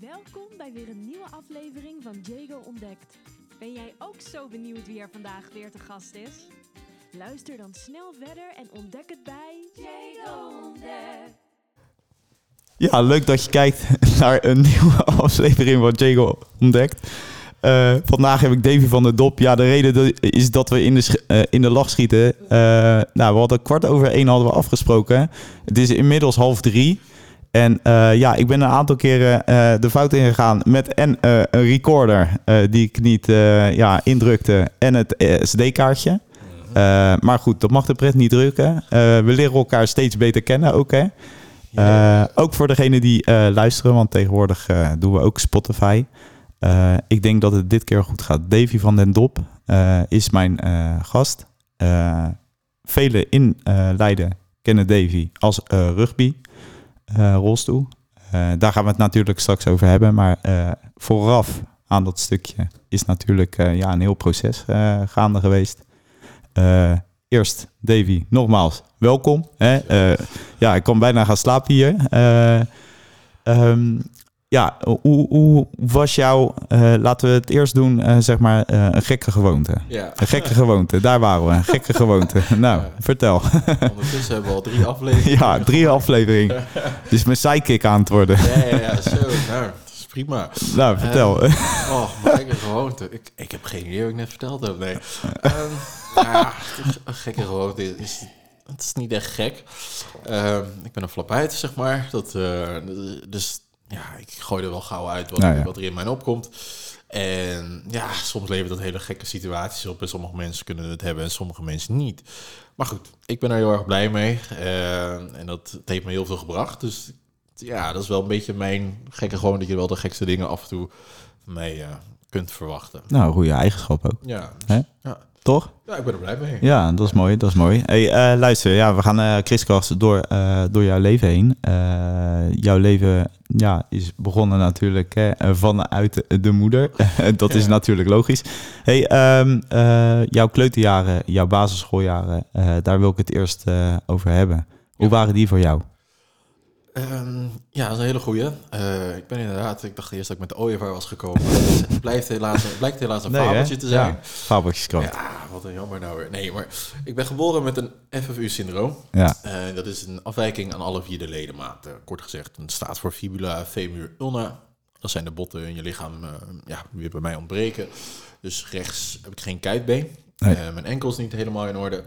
Welkom bij weer een nieuwe aflevering van Jago Ontdekt. Ben jij ook zo benieuwd wie er vandaag weer te gast is? Luister dan snel verder en ontdek het bij Jago Ontdekt. Ja, leuk dat je kijkt naar een nieuwe aflevering van Jago Ontdekt. Eh, vandaag heb ik Davy van der Dop. Ja, de reden is dat we in de, eh, in de lach schieten. Eh, nou, we hadden kwart over één hadden we afgesproken. Het is inmiddels half drie. En eh, ja, ik ben een aantal keren eh, de fout ingegaan met en eh, een recorder die ik niet ja, indrukte en het SD-kaartje. Eh, maar goed, dat mag de pret niet drukken. We leren elkaar steeds beter kennen ook, hè? Ook voor degenen die luisteren, want tegenwoordig doen we ook Spotify. Ik denk dat het dit keer goed gaat. Davy van den Dop is mijn gast. Velen in Leiden kennen Davy als rugby rolstoel. Eh, daar gaan we het natuurlijk straks over hebben. Maar eh, vooraf aan dat stukje is natuurlijk eh, ja, een heel proces eh, gaande geweest. Eh, eerst, Davy, nogmaals, welkom. Hè? Eh, ja, ik kan bijna gaan slapen hier. Eh, ehm, ja, hoe, hoe was jouw, eh, laten we het eerst doen, eh, zeg maar, eh, een gekke gewoonte. Ja, Een gekke gewoonte, daar waren we, een gekke gewoonte. Nou, Ja. vertel. ondertussen hebben we al drie afleveringen. ja, drie afleveringen. Dus mijn sidekick aan het worden. Ja, ja, ja, zo. Nou, dat is prima. Nou, vertel. Oh, maar gekke gewoonte. Ik, ik heb geen idee wat ik net verteld heb, nee. Ehm, ja, een gekke gewoonte is... Het is niet echt gek. Ehm, ik ben een flapuit, zeg maar. Dat, dus ja, ik gooi er wel gauw uit wat, Nou ja. wat er in mij opkomt. En ja, soms levert dat hele gekke situaties op. En sommige mensen kunnen het hebben en sommige mensen niet. Maar goed, ik ben er heel erg blij mee. Eh, en dat het heeft me heel veel gebracht. Dus ja, dat is wel een beetje mijn gekke gewoon dat je wel de gekste dingen af en toe van mij eh, kunt verwachten. Nou, goede eigenschap ook, Ja, Hè? ja. Toch? ja, ik ben er blij mee. Ja, dat is mooi, dat is mooi. Hey, eh, luister, ja, we gaan kriskras door, eh, door jouw leven heen. Jouw leven ja, is begonnen natuurlijk hè, vanuit de moeder. dat is natuurlijk logisch. Hey, ehm, eh, jouw kleuterjaren, jouw basisschooljaren, daar wil ik het eerst over hebben. Hoe Ja. waren die voor jou? Ehm, ja, dat is een hele goeie. Eh, ik ben inderdaad, ik dacht eerst dat ik met de ooievaar was gekomen. het blijft helaas, het blijkt helaas een fabeltje te zijn. Ja, fabeltjeskrant. Ja. Wat een jammer nou weer. Nee, maar ik ben geboren met een FFU-syndroom. Ja. Eh, dat is een afwijking aan alle vier de ledematen. Kort gezegd, het staat voor fibula, femur, ulna. Dat zijn de botten in je lichaam eh, ja, die bij mij ontbreken. Dus rechts heb ik geen kuitbeen. Nee. Mijn enkel is niet helemaal in orde.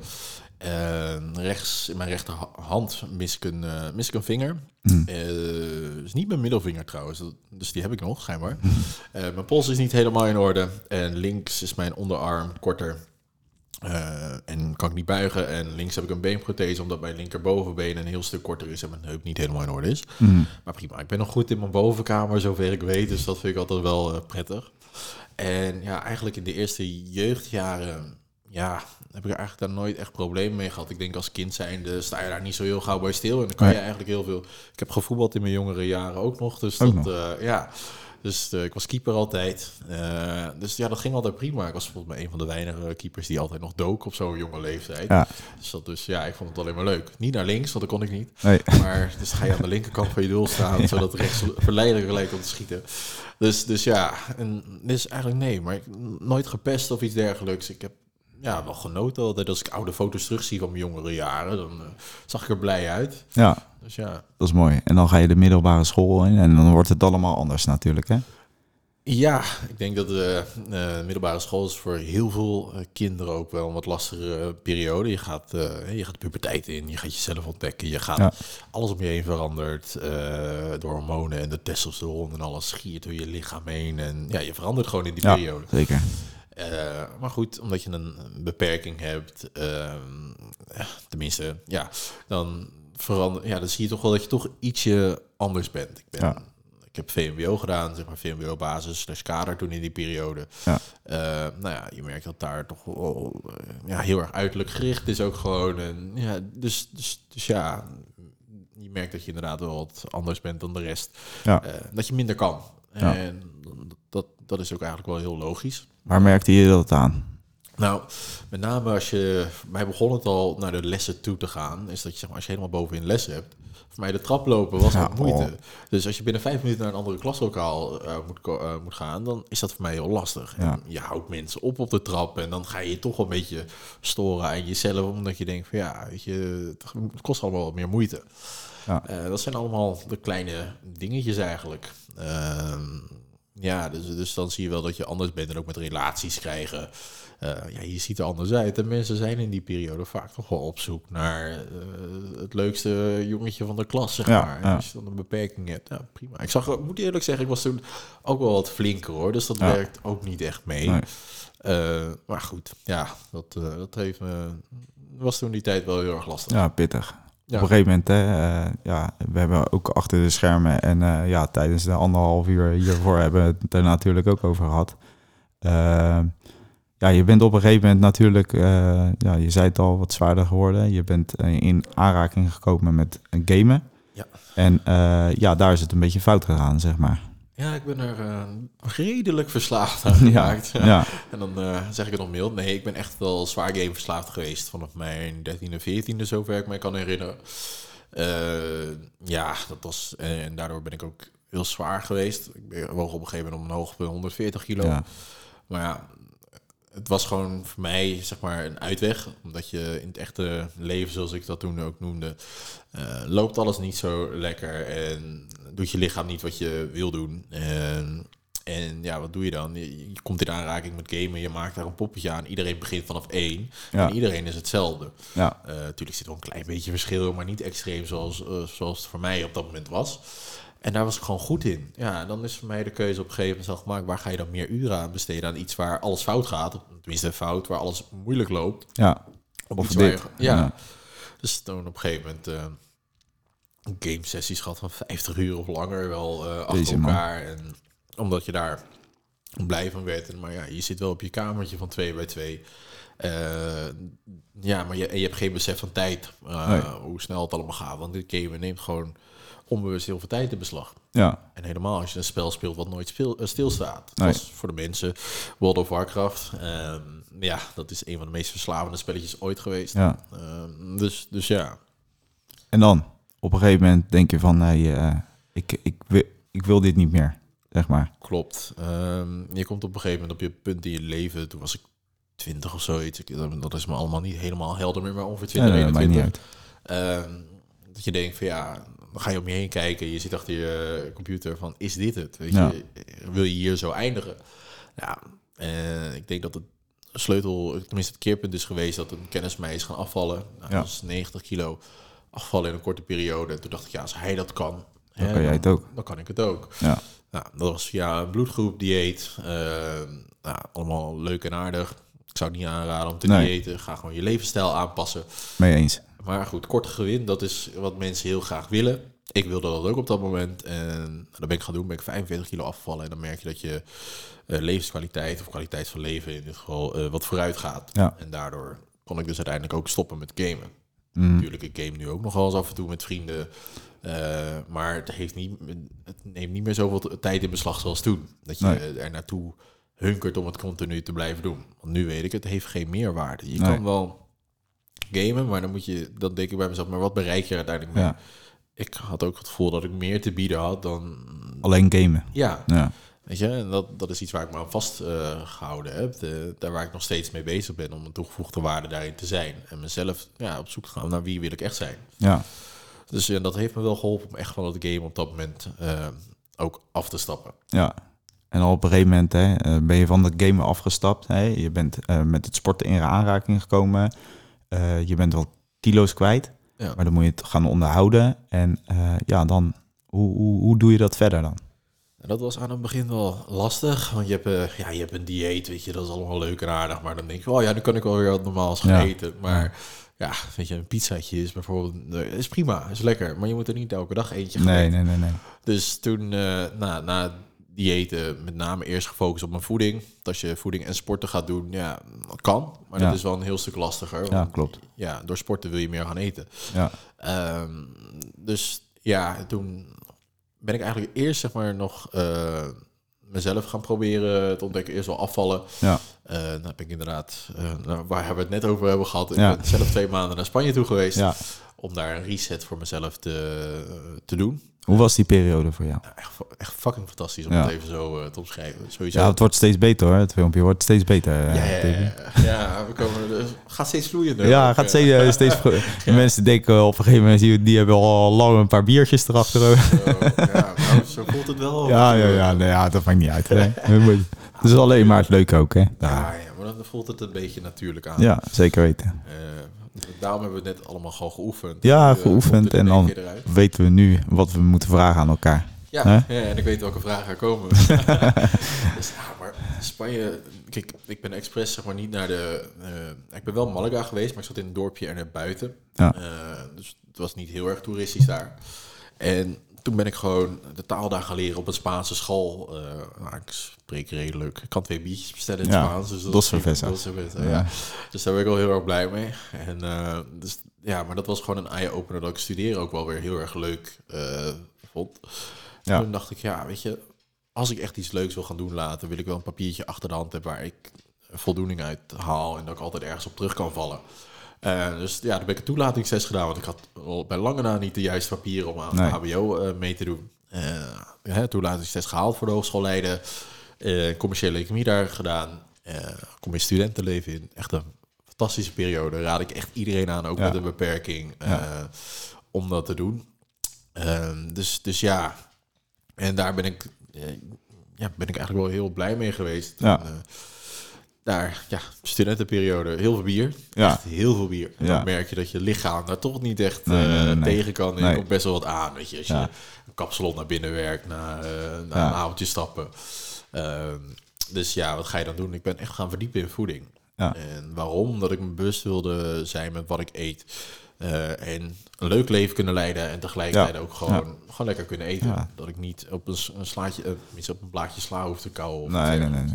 Rechts, in mijn rechterhand mis ik een, eh, mis ik een vinger. Mm. Eh, is niet mijn middelvinger trouwens, dus die heb ik nog, schijnbaar. Eh, mijn pols is niet helemaal in orde. En links is mijn onderarm korter. En kan ik niet buigen. En links heb ik een beenprothese, omdat mijn linkerbovenbeen een heel stuk korter is en mijn heup niet helemaal in orde is. Mm. Maar prima, ik ben nog goed in mijn bovenkamer, zover ik weet. Dus dat vind ik altijd wel prettig. En ja, eigenlijk in de eerste jeugdjaren, ja, heb ik er eigenlijk daar nooit echt problemen mee gehad. Ik denk als kind zijnde sta je daar niet zo heel gauw bij stil. En dan kan Nee. je eigenlijk heel veel... Ik heb gevoetbald in mijn jongere jaren ook nog. Dus Ook dat, nog. eh, ja... Dus eh, ik was keeper altijd. Eh, dus ja, dat ging altijd prima. Ik was volgens mij een van de weinige keepers die altijd nog dook op zo'n jonge leeftijd. Ja. Dus, dat, dus ja, ik vond het alleen maar leuk. Niet naar links, want dat kon ik niet. Nee. Maar dus ga je aan de linkerkant van je doel staan, zodat rechts verleidelijk lijkt om te schieten. Dus, dus ja, en is eigenlijk nee, maar ik, nooit gepest of iets dergelijks. Ik heb ja, wel genoten altijd. Als ik oude foto's terugzie van mijn jongere jaren, dan eh, zag ik er blij uit. ja, Dus ja, dat is mooi. En dan ga je de middelbare school in en dan wordt het allemaal anders natuurlijk, hè? Ja, ik denk dat de eh, middelbare school is voor heel veel eh, kinderen ook wel een wat lastige eh, periode. Je gaat, eh, je gaat de puberteit in, je gaat jezelf ontdekken, je gaat Ja. alles om je heen verandert eh, door hormonen en de testosteron en alles schiert door je lichaam heen. En ja, je verandert gewoon in die Ja. periode. Zeker. Eh, maar goed, omdat je een beperking hebt, ehm, ja, tenminste, ja, dan verander, ja, dan zie je toch wel dat je toch ietsje anders bent. Ik ben, Ja. ik heb VMBO gedaan, zeg maar VMBO basis slash kader toen in die periode. Ja. Eh, nou ja, je merkt dat daar toch wel ja, heel erg uiterlijk gericht is ook gewoon. En, ja, dus, dus, dus ja, je merkt dat je inderdaad wel wat anders bent dan de rest. Ja. Eh, dat je minder kan. En dat, dat is ook eigenlijk wel heel logisch. Waar merkte je dat aan? Nou, met name als je, mij begon het al naar de lessen toe te gaan, is dat je zeg maar, als je helemaal bovenin les hebt, Voor mij de trap lopen was Ja, wat moeite. oh. Dus als je binnen vijf minuten naar een andere klaslokaal eh, moet, eh, moet gaan, dan is dat voor mij heel lastig. Ja. En je houdt mensen op op de trap en dan ga je je toch wel een beetje storen aan jezelf, omdat je denkt van ja, weet je, het kost allemaal wat meer moeite. Ja. Eh, dat zijn allemaal de kleine dingetjes eigenlijk. Ja, dus, dus dan zie je wel dat je anders bent en ook met relaties krijgen. Eh, ja, je ziet er anders uit. En mensen zijn in die periode vaak toch wel op zoek naar eh, het leukste jongetje van de klas, zeg Ja, maar. Ja. Als je dan een beperking hebt, ja, prima. Ik zag, ik moet eerlijk zeggen, ik was toen ook wel wat flinker hoor. Dus dat Ja. werkt ook niet echt mee. Nee. Eh, maar goed, ja, dat, dat heeft me, was toen die tijd wel heel erg lastig. Ja, pittig. Ja. Op een gegeven moment, hè, eh, ja, we hebben ook achter de schermen en eh, ja, tijdens de anderhalf uur hiervoor hebben we het er natuurlijk ook over gehad. Eh, ja, je bent op een gegeven moment natuurlijk, eh, ja, je zei het al, wat zwaarder geworden. Je bent in aanraking gekomen met gamen. Ja. En ja, daar is het een beetje fout gegaan, zeg maar. Ja, ik ben er eh, redelijk verslaafd aan gemaakt. ja, En dan eh, zeg ik het nog mild. Nee, ik ben echt wel zwaar game verslaafd geweest. Vanaf mijn 13e, 14e, zover ik me kan herinneren. Eh, ja, dat was... en daardoor ben ik ook heel zwaar geweest. Ik woog op een gegeven moment omhoog bij 140 kilo. ja, Maar ja, het was gewoon voor mij zeg maar een uitweg. Omdat je in het echte leven, zoals ik dat toen ook noemde, loopt alles niet zo lekker. En doet je lichaam niet wat je wil doen. En, en ja, wat doe je dan? Je, je komt in aanraking met gamen, je maakt daar een poppetje aan. Iedereen begint vanaf één. Ja. En iedereen is hetzelfde. ja, Eh natuurlijk zit er wel een klein beetje verschil, maar niet extreem zoals, eh, zoals het voor mij op dat moment was. En daar was ik gewoon goed in. Ja, dan is voor mij de keuze op een gegeven moment gemaakt. Waar ga je dan meer uren aan besteden? Aan iets waar alles fout gaat. Tenminste fout, waar alles moeilijk loopt. ja. Of waar dit. je- ja. Ja. Dus toen op een gegeven moment eh game sessies gehad van 50 uur of langer. Wel eh achter Deze man. elkaar. En omdat je daar blij van werd. En, maar ja, je zit wel op je kamertje van 2 bij 2. ja, maar je, en je hebt geen besef van tijd. eh, Nee. Hoe snel het allemaal gaat. Want dit game neemt gewoon onbewust heel veel tijd in beslag. ja. En helemaal als je een spel speelt wat nooit speel, eh, stilstaat. Nee. Dat was voor de mensen World of Warcraft. Ehm, ja, dat is een van de meest verslavende spelletjes ooit geweest. ja. Ehm, dus, dus ja. En dan, op een gegeven moment denk je van, hey, eh, ik, ik, wil, ik wil dit niet meer, zeg maar. Klopt. Ehm, je komt op een gegeven moment op je punt in je leven. Toen was ik 20 of zoiets. Ik, dat- dat is me allemaal niet helemaal helder meer, maar ongeveer Ja, 20, nee, dat maakt niet 21. uit. Ehm, dat je denkt van ja, dan ga je om je heen kijken. Je zit achter je computer van, is dit het? Weet Ja. je, wil je hier zo eindigen? Ja, en ik denk dat het sleutel, tenminste het keerpunt is geweest dat een kennis mij is gaan afvallen. Nou, Ja. Dat is 90 kilo afvallen in een korte periode. En toen dacht ik, ja, als hij dat kan, Dan hè, kan jij het ook. dan kan ik het ook. Ja, Nou, dat was via een bloedgroep dieet. Ehm, nou, allemaal leuk en aardig. Ik zou het niet aanraden om te Nee. diëten. Ga gewoon je levensstijl aanpassen. mee eens. Maar goed, korte gewin, dat is wat mensen heel graag willen. Ik wilde dat ook op dat moment. En dat ben ik gaan doen. Ben ik 45 kilo afgevallen. En dan merk je dat je eh, levenskwaliteit of kwaliteit van leven in dit geval eh, wat vooruit gaat. Ja. En daardoor kon ik dus uiteindelijk ook stoppen met gamen. Mm, Natuurlijk, ik game nu ook nog wel eens af en toe met vrienden. Eh, maar het, heeft niet, het neemt niet meer zoveel tijd in beslag zoals toen. Dat je Nee. er naartoe hunkert om het continu te blijven doen. Want nu weet ik, het heeft geen meerwaarde. Je Nee. kan wel gamen, maar dan moet je, dan denk ik bij mezelf, maar wat bereik je uiteindelijk mee? ja, Ik had ook het gevoel dat ik meer te bieden had dan... alleen gamen. Ja, Ja, weet je, en dat, dat is iets waar ik me aan vast eh, gehouden heb. De, daar waar ik nog steeds mee bezig ben om een toegevoegde waarde daarin te zijn. En mezelf ja, op zoek te gaan naar wie wil ik echt zijn. ja, Dus ja, dat heeft me wel geholpen om echt van het game op dat moment eh, ook af te stappen. ja. En al op een gegeven moment hè, eh, ben je van dat gamen afgestapt. Hè? Je bent eh, met het sporten in aanraking gekomen. Je bent wel kilo's kwijt. Ja. Maar dan moet je het gaan onderhouden. En ja, dan, hoe, hoe, hoe doe je dat verder dan? En dat was aan het begin wel lastig, want je hebt, eh, ja, je hebt een dieet, weet je, dat is allemaal leuk en aardig. Maar dan denk je, oh ja, nu kan ik wel weer wat normaals gaan Ja. eten. Maar ja, weet je, een pizzaatje is bijvoorbeeld, eh, is prima, is lekker. Maar je moet er niet elke dag eentje gaan Nee, eten. nee, nee, nee. Dus toen, eh, na, na diëten, met name eerst gefocust op mijn voeding. Als je voeding en sporten gaat doen, ja, dat kan. Maar Ja. dat is wel een heel stuk lastiger. Ja, klopt. Ja, door sporten wil je meer gaan eten. Ja, Ehm, dus ja, toen ben ik eigenlijk eerst zeg maar nog eh, mezelf gaan proberen te ontdekken. Eerst wel afvallen. ja, Eh, dan heb ik inderdaad, eh, nou, waar hebben we het net over hebben gehad. Ik ben zelf twee maanden naar Spanje toe geweest. ja, om daar een reset voor mezelf te, te doen. Hoe was die periode voor jou? Ja, echt, echt fucking fantastisch om Ja. het even zo eh, te omschrijven. Sowieso. Ja, het wordt steeds beter hoor. Het filmpje wordt steeds beter. eh, ja, ja, ja, ja, we komen er, gaat steeds vloeiender. Ja, ook, gaat steeds, eh, steeds Mensen denken op een gegeven moment, die, die hebben al lang een paar biertjes erachter. Zo, ja, nou, zo voelt het wel. Ja, ja, ja, nee, ja, dat maakt niet uit. Hè. Het is alleen maar het leuke ook, hè? Ja, maar dan voelt het een beetje natuurlijk aan. ja zeker weten. Daarom hebben we het net allemaal gewoon geoefend. Ja, Eh, geoefend en dan-. Weten we nu wat we moeten vragen aan elkaar. Ja, en ik weet welke vragen er komen. dus, ja, maar Spanje... Kijk, ik ben expres zeg maar niet naar de... eh, ik ben wel Malaga geweest, maar ik zat in een dorpje er net buiten. Ja. Eh, dus het was niet heel erg toeristisch daar. En toen ben ik gewoon de taal daar gaan leren op een Spaanse school. Eh, nou, ik spreek redelijk. Ik kan twee biertjes bestellen in het Ja, Spaans. Dus dat dos cervezas. Ja. ja. Dus daar ben ik wel heel erg blij mee. En, eh, dus, ja, maar dat was gewoon een eye-opener dat ik studeren ook wel weer heel erg leuk eh, vond. Ja. Toen dacht ik, ja, weet je, als ik echt iets leuks wil gaan doen later, wil ik wel een papiertje achter de hand hebben waar ik voldoening uit haal en dat ik altijd ergens op terug kan vallen. Eh, dus ja, toen ben ik een toelatingstest gedaan, want ik had al bij lange na niet de juiste papieren om aan Nee. HBO eh, mee te doen. Eh hè, toelatingstest gehaald voor de Hogeschool Leiden, eh, commerciële economie daar gedaan, eh kom je studentenleven in. Echt een fantastische periode. Raad ik echt iedereen aan, ook Ja. met een beperking, eh, Ja. om dat te doen. Ehm, dus, dus ja, en daar ben ik, eh, ja, ben ik eigenlijk wel heel blij mee geweest. Ja. En, eh, daar, ja, studentenperiode, heel veel bier. Ja. Echt heel veel bier. En Ja. dan merk je dat je lichaam daar toch niet echt Nee, eh, nee, nee. tegen kan. En je komt best wel wat aan, weet je. Als je Ja. een kapsalon naar binnen werkt, na, eh, na Ja. een avondje stappen. Ehm, dus ja, wat ga je dan doen? Ik ben echt gaan verdiepen in voeding. Ja. En waarom? Omdat ik me bewust wilde zijn met wat ik eet. Eh, en een leuk leven kunnen leiden en tegelijkertijd ook gewoon, gewoon lekker kunnen eten. Dat ik niet op een, slaatje, op een blaadje sla hoef te kauwen. Nee, nee, nee.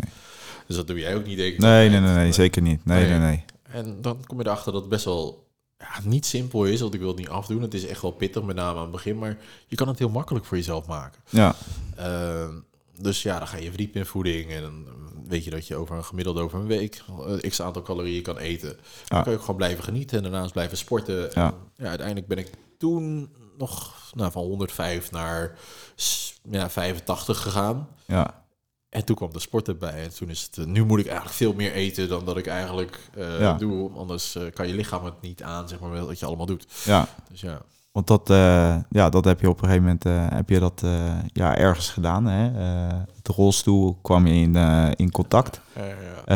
Dus dat doe jij ook niet, denk ik. nee, nee, nee, nee, zeker niet. Nee, nee, Nee. En dan kom je erachter dat het best wel ja, niet simpel is, want ik wil het niet afdoen. Het is echt wel pittig, met name aan het begin, maar je kan het heel makkelijk voor jezelf maken. Ja, Ehm, dus ja, dan ga je verdiepen in voeding en dan weet je dat je over een gemiddeld over een week een x aantal calorieën kan eten. Dan Ja. kan je ook gewoon blijven genieten en daarnaast blijven sporten. Ja. En, ja, uiteindelijk ben ik toen nog nou, van 105 naar ja, 85 gegaan. ja, En toen kwam de sport erbij. En toen is het, eh, nu moet ik eigenlijk veel meer eten dan dat ik eigenlijk eh, Ja. doe. Anders eh, kan je lichaam het niet aan, zeg maar, wat je allemaal doet. ja. Dus ja. Want dat, ja, dat heb je op een gegeven moment heb je dat, ja, ergens gedaan. Hè? De rolstoel kwam je in, in contact.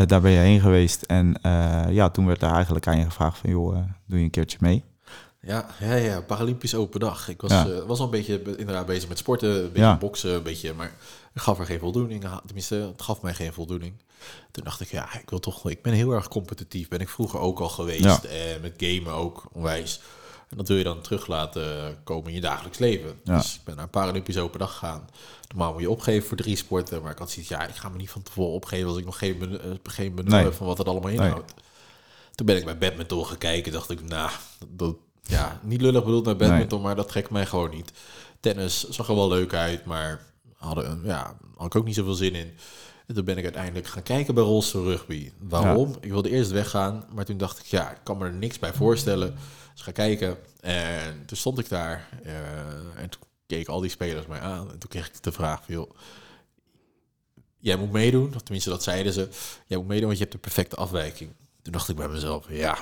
Daar ben je heen geweest. En ja, toen werd er eigenlijk aan je gevraagd van... joh, doe je een keertje mee? Ja, ja, ja, Paralympisch open dag. Ik was, Ja. was al een beetje be- inderdaad bezig met sporten, een beetje Ja. boksen, een beetje, maar gaf er geen voldoening. aan. Tenminste, het gaf mij geen voldoening. Toen dacht ik, ja, ik wil toch, ik ben heel erg competitief. Ben ik vroeger ook al geweest. Ja. Eh, met gamen ook onwijs. En dat wil je dan terug laten komen in je dagelijks leven. Ja. Dus ik ben naar een Paralympisch open dag gegaan. Normaal moet je opgeven voor drie sporten, maar ik had zoiets, ja, ik ga me niet van tevoren opgeven als ik nog geen, benu- eh, geen benul Nee. heb van wat het allemaal inhoudt. Toen ben ik bij badminton gaan kijken. Dacht ik, nou, dat, dat- ja, niet lullig bedoeld naar badminton, maar dat trekt mij gewoon niet. Tennis zag er wel leuk uit, maar hadden, ja, had ik ook niet zoveel zin in. En toen ben ik uiteindelijk gaan kijken bij rolstoel rugby. Waarom? Ik wilde eerst weggaan, maar toen dacht ik, ja, ik kan me er niks bij voorstellen. Dus ga kijken. En toen stond ik daar eh, en toen keken al die spelers mij aan. En toen kreeg ik de vraag van, joh, jij moet meedoen. Of tenminste, dat zeiden ze. Jij moet meedoen, want je hebt de perfecte afwijking. Toen dacht ik bij mezelf, ja,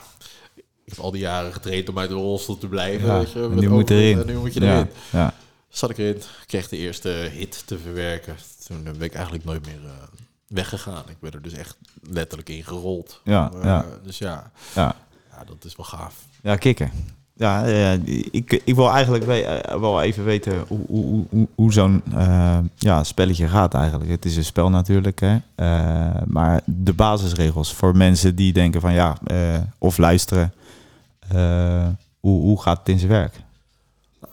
ik heb al die jaren getraind om uit de rolstoel te blijven. Ja, weet je, en nu moet erin. en nu moet je ja, erin. ja, Zat ik erin, kreeg de eerste hit te verwerken. Toen ben ik eigenlijk nooit meer eh, weggegaan. Ik ben er dus echt letterlijk in gerold. Ja, Eh, ja. Dus ja, ja. ja, dat is wel gaaf. Ja, kikken. Ja, eh, ik, ik wil eigenlijk we- eh, wel even weten hoe, hoe, hoe, hoe zo'n eh, ja, spelletje gaat eigenlijk. Het is een spel natuurlijk, hè. Eh, maar de basisregels voor mensen die denken van ja, eh, of luisteren. eh, hoe, hoe gaat het in zijn werk?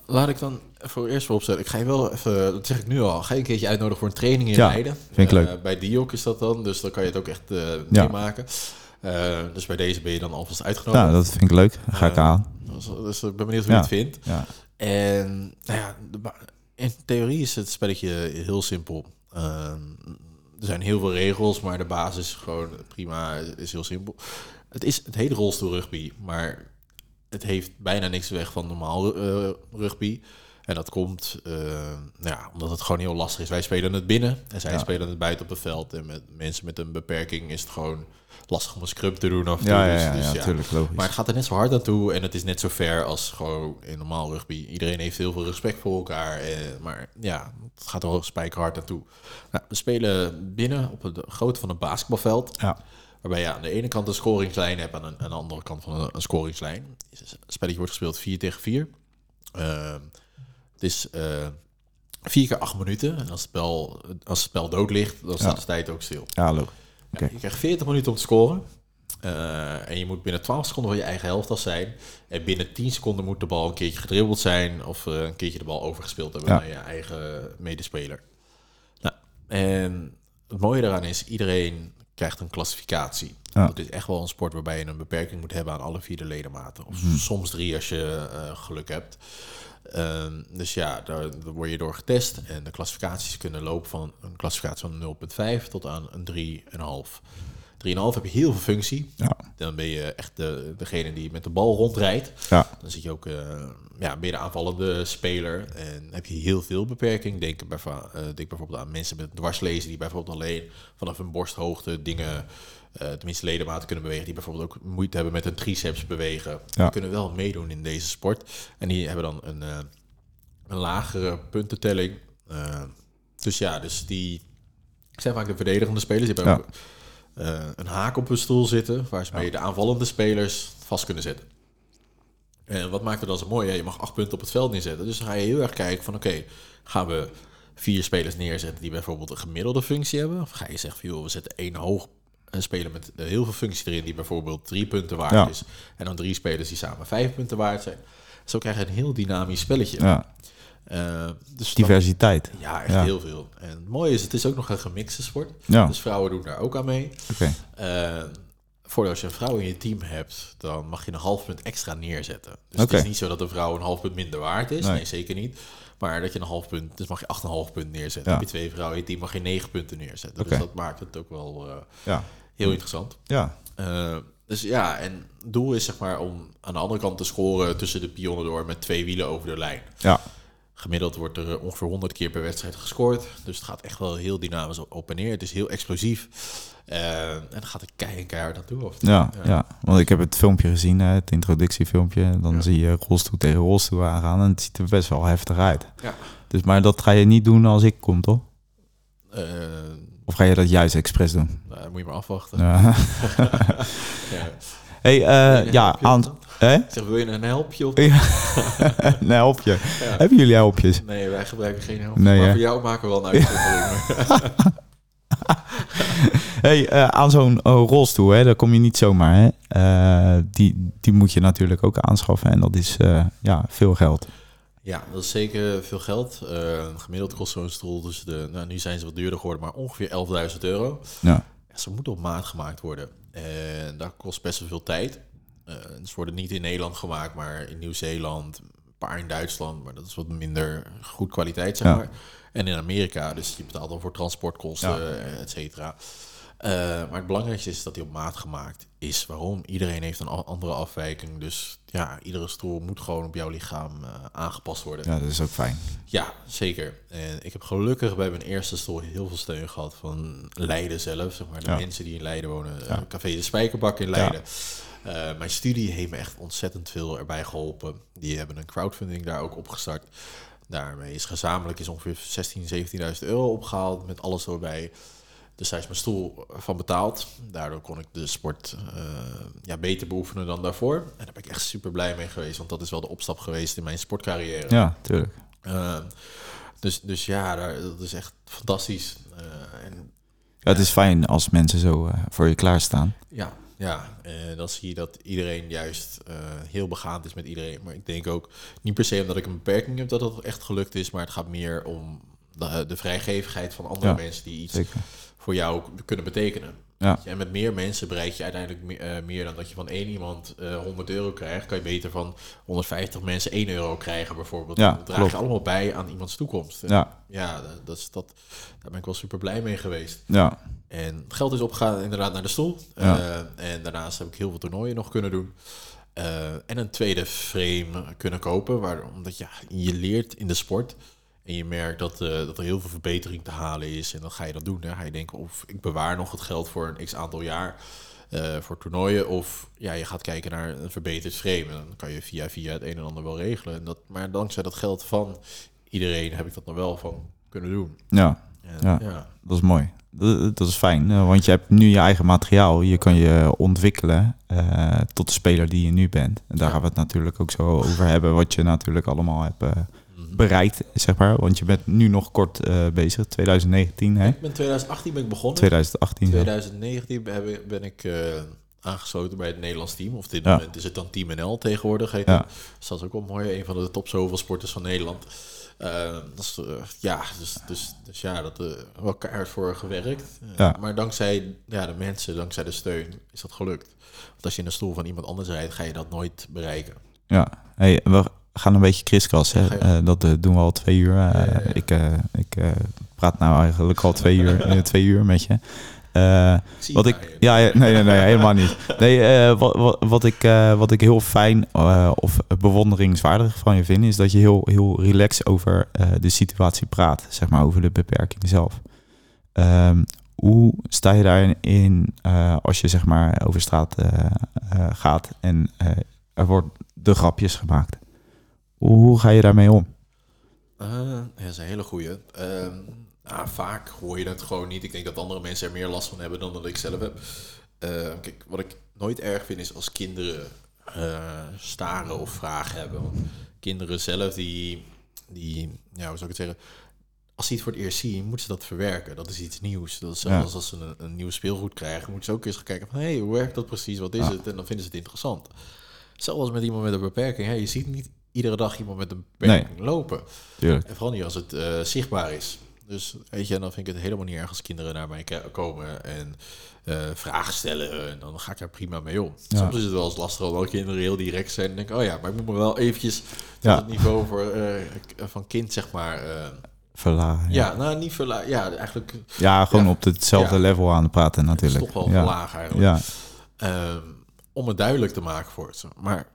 Laat ik dan voor eerst vooropstellen. Ik ga je wel even, dat zeg ik nu al, ga je een keertje uitnodigen voor een training in Ja, Leiden. vind ik Eh, leuk. bij Diok is dat dan, dus dan kan je het ook echt Ja. meemaken. Eh, dus bij deze ben je dan alvast uitgenodigd. Nou, dat vind ik leuk. Ga ik aan. Dus, dus ik ben benieuwd hoe Ja. je het vindt. Ja, En nou ja, in theorie is het spelletje heel simpel. Ehm, er zijn heel veel regels, maar de basis is gewoon prima, is heel simpel. Het is het hele rolstoel rugby, maar het heeft bijna niks weg van normaal rugby. En dat komt uh, nou ja, omdat het gewoon heel lastig is. Wij spelen het binnen en zij Ja. spelen het buiten op het veld. En met mensen met een beperking is het gewoon lastig om een scrub te doen. Af en toe. Ja, ja, Dus- ja, dus ja. Maar het gaat er net zo hard aan toe en het is net zo ver als gewoon in normaal rugby. Iedereen heeft heel veel respect voor elkaar. Eh, maar ja, het gaat er spijkerhard aan toe. Nou, we spelen binnen op het grootte van een basketbalveld. Ja. Waarbij je aan de ene kant een scoringslijn hebt en aan, de andere kant van een, scoringslijn. Het spelletje wordt gespeeld 4 tegen 4. Ehm, het is eh, vier keer acht minuten. En als het spel, als het spel dood ligt, dan staat Ja. de tijd ook stil. Ja. Oké. Je krijgt 40 minuten om te scoren. Eh, en je moet binnen 12 seconden van je eigen helft al zijn. En binnen 10 seconden moet de bal een keertje gedribbeld zijn. Of eh, een keertje de bal overgespeeld hebben Ja. naar je eigen medespeler. Nou, en het mooie daaraan is, iedereen krijgt een klassificatie. Ja. Het is echt wel een sport waarbij je een beperking moet hebben aan alle vier de ledematen. Of Mhm. soms drie als je eh, geluk hebt. Ehm, dus ja, daar, daar word je door getest. En de klassificaties kunnen lopen van een klassificatie van 0,5 tot aan een 3,5. 3,5 heb je heel veel functie. Ja. Dan ben je echt de, degene die met de bal rondrijdt. Ja. Dan zit je ook, eh, ja, ben je de aanvallende speler. En heb je heel veel beperking. Denk, eh, denk bijvoorbeeld aan mensen met dwarslezen die bijvoorbeeld alleen vanaf hun borsthoogte dingen, eh, tenminste ledematen kunnen bewegen. Die bijvoorbeeld ook moeite hebben met hun triceps bewegen. Ja. Die kunnen wel meedoen in deze sport. En die hebben dan een, een lagere puntentelling. Dus ja, dus die zijn vaak de verdedigende spelers. Die hebben Ja. ook een haak op hun stoel zitten, waar ze mee de aanvallende spelers vast kunnen zetten. En wat maakt het dan zo mooi? Ja, je mag acht punten op het veld neerzetten. Dus dan ga je heel erg kijken van oké, gaan we vier spelers neerzetten die bijvoorbeeld een gemiddelde functie hebben? Of ga je zeggen van joh, we zetten één hoog een speler met eh, heel veel functie erin die bijvoorbeeld drie punten waard Ja. is. En dan drie spelers die samen vijf punten waard zijn. Zo krijg je een heel dynamisch spelletje. Ja. Eh, dus dan- Diversiteit. ja, echt Ja. heel veel. En het mooie is, het is ook nog een gemixte sport. Ja. Dus vrouwen doen daar ook aan mee. Oké. Eh, voordat als je een vrouw in je team hebt, dan mag je een half punt extra neerzetten. Dus het is niet zo dat een vrouw een half punt minder waard is. Nee. Nee, zeker niet. Maar dat je een half punt, dus mag je 8,5 punt neerzetten. Ja. Heb je twee vrouwen in je team, mag je 9 punten neerzetten. Dus dat maakt het ook wel eh, Ja. heel interessant. Ja. Dus ja, en het doel is zeg maar om aan de andere kant te scoren tussen de pionnen door met twee wielen over de lijn. Ja. Gemiddeld wordt er eh, ongeveer 100 keer per wedstrijd gescoord. Dus het gaat echt wel heel dynamisch op en neer. Het is heel explosief. Eh, en dan gaat het keihard keihard naartoe. Of, Ja, ja, want ik heb het filmpje gezien, het introductiefilmpje. Dan Ja. zie je rolstoel tegen rolstoel aangaan en het ziet er best wel heftig uit. Ja. Dus, maar dat ga je niet doen als ik kom, toch? Eh, Of ga je dat juist expres doen? nou, moet je maar afwachten. Ja. Ja. hey, een ja, Hè? Ik zeg, wil je een helpje? Of? Ja. een helpje. Ja. Hebben jullie helpjes? Nee, wij gebruiken geen helpje. Nee, maar hè? voor jou maken we wel een uitzondering. hey, eh, aan zo'n eh, rolstoel, hè, daar kom je niet zomaar. Hè? Eh, die, die moet je natuurlijk ook aanschaffen en dat is ja, veel geld. Ja, dat is zeker veel geld. Gemiddeld kost zo'n stoel tussen de... Nou, nu zijn ze wat duurder geworden, maar ongeveer 11.000 euro. Ja. Ja, ze moeten op maat gemaakt worden. En dat kost best wel veel tijd. Eh, ze worden niet in Nederland gemaakt, maar in Nieuw-Zeeland, een paar in Duitsland, maar dat is wat minder goed kwaliteit, zeg Ja. maar. En in Amerika, dus je betaalt dan voor transportkosten, Ja. eh, et cetera. Eh, maar het belangrijkste is dat die op maat gemaakt is. Waarom? Iedereen heeft een andere afwijking. Dus ja, iedere stoel moet gewoon op jouw lichaam eh, aangepast worden. ja, dat is ook fijn. Ja, zeker. En ik heb gelukkig bij mijn eerste stoel heel veel steun gehad van Leiden zelf. Zeg maar, de Ja. mensen die in Leiden wonen. Ja. Eh, Café de Spijkerbak in Leiden. Mijn studie heeft me echt ontzettend veel erbij geholpen. Die hebben een crowdfunding daar ook opgestart. Daarmee is gezamenlijk is ongeveer 16.000, 17.000 euro opgehaald met alles erbij. Dus daar is mijn stoel van betaald. Daardoor kon ik de sport eh, ja, beter beoefenen dan daarvoor. En daar ben ik echt super blij mee geweest. Want dat is wel de opstap geweest in mijn sportcarrière. Ja, tuurlijk. Uh, dus, dus ja, daar, dat is echt fantastisch. Uh, en Ja, het is fijn als mensen zo eh, voor je klaarstaan. ja, ja en dan zie je dat iedereen juist uh, heel begaand is met iedereen. Maar ik denk ook niet per se omdat ik een beperking heb dat dat echt gelukt is. Maar het gaat meer om de, de vrijgevigheid van andere Ja, mensen die iets Zeker. Voor jou kunnen betekenen. Ja. En met meer mensen bereik je uiteindelijk meer, uh, meer dan dat je van één iemand uh, 100 euro krijgt. Kan je beter van 150 mensen 1 euro krijgen bijvoorbeeld. Ja, dat draag klopt. je allemaal bij aan iemands toekomst. Ja, ja, dat, is, dat, daar ben ik wel super blij mee geweest. ja, En het geld is opgegaan inderdaad naar de stoel. Ja. Uh, en daarnaast heb ik heel veel toernooien nog kunnen doen. eh, en een tweede frame kunnen kopen. Waar, omdat ja, je leert in de sport. En je merkt dat, eh, dat er heel veel verbetering te halen is. En dan ga je dat doen. Hè. Ga je denken, of ik bewaar nog het geld voor een x aantal jaar eh, voor toernooien. Of ja, je gaat kijken naar een verbeterd frame. En dan kan je via via het een en ander wel regelen. En dat, maar dankzij dat geld van iedereen heb ik dat nog wel van kunnen doen. Ja, En, Ja. ja. dat is mooi. Dat, dat is fijn, eh, want je hebt nu je eigen materiaal. Je kan je ontwikkelen tot de speler die je nu bent. En daar Ja. gaan we het natuurlijk ook zo over hebben. Wat je natuurlijk allemaal hebt. Bereikt, zeg maar. Want je bent nu nog kort eh, bezig, 2019, hè? Ik ben 2018 ben ik begonnen. 2018. ja. 2019 ben, ben ik eh, aangesloten bij het Nederlands team. Of dit Ja. moment is het dan Team NL tegenwoordig. Heet Ja. Dus dat is ook wel mooi. Een van de top zoveel sporters van Nederland. Dat is, eh, ja, dus, dus, dus ja, dat eh wel keihard voor gewerkt. Ja. Maar dankzij ja, de mensen, dankzij de steun, is dat gelukt. Want als je in de stoel van iemand anders rijdt, ga je dat nooit bereiken. Ja, hey, we gaan een beetje kriskras. Hè? Ja. Eh, dat eh, doen we al twee uur. Eh, ja. Ik, ik praat nou eigenlijk al twee uur, twee uur met je. Wat ik, ja, nee, nee, nee, helemaal niet. Nee, wat, wat, wat, ik, wat ik heel fijn of bewonderingswaardig van je vind, is dat je heel, heel relaxed over de situatie praat, zeg maar, over de beperking zelf. Ehm, hoe sta je daarin in als je zeg maar over straat gaat en er wordt de grapjes gemaakt? Hoe ga je daarmee om? Ja, dat is een hele goeie. Ehm, nou, vaak hoor je dat gewoon niet. Ik denk dat andere mensen er meer last van hebben dan dat ik zelf heb. Eh, kijk, wat ik nooit erg vind is als kinderen eh, staren of vragen hebben. Want kinderen zelf, die, die, ja, hoe zou ik het zeggen? Als ze het voor het eerst zien, moeten ze dat verwerken. Dat is iets nieuws. Dat is zelfs Ja. als ze een, een nieuw speelgoed krijgen, moeten ze ook eens gaan kijken van... hey, hoe werkt dat precies? Wat is Ja. het? En dan vinden ze het interessant. Zelfs met iemand met een beperking. Hè, je ziet niet iedere dag iemand met een beperking lopen. Tuurlijk. En vooral niet als het eh, zichtbaar is. Dus weet je, en dan vind ik het helemaal niet erg als kinderen naar mij komen en eh, vragen stellen. En dan ga ik daar prima mee om. Ja. Soms is het wel eens lastig omdat kinderen heel direct zijn. En denk ik, oh ja, maar ik moet me wel eventjes tot het niveau voor, eh, van kind, zeg maar. Verlagen. ja. nou niet verla Ja, eigenlijk Ja, gewoon op hetzelfde level aan het praten het is natuurlijk. toch wel laag eigenlijk. Ja, Ehm, om het duidelijk te maken voor ze. Maar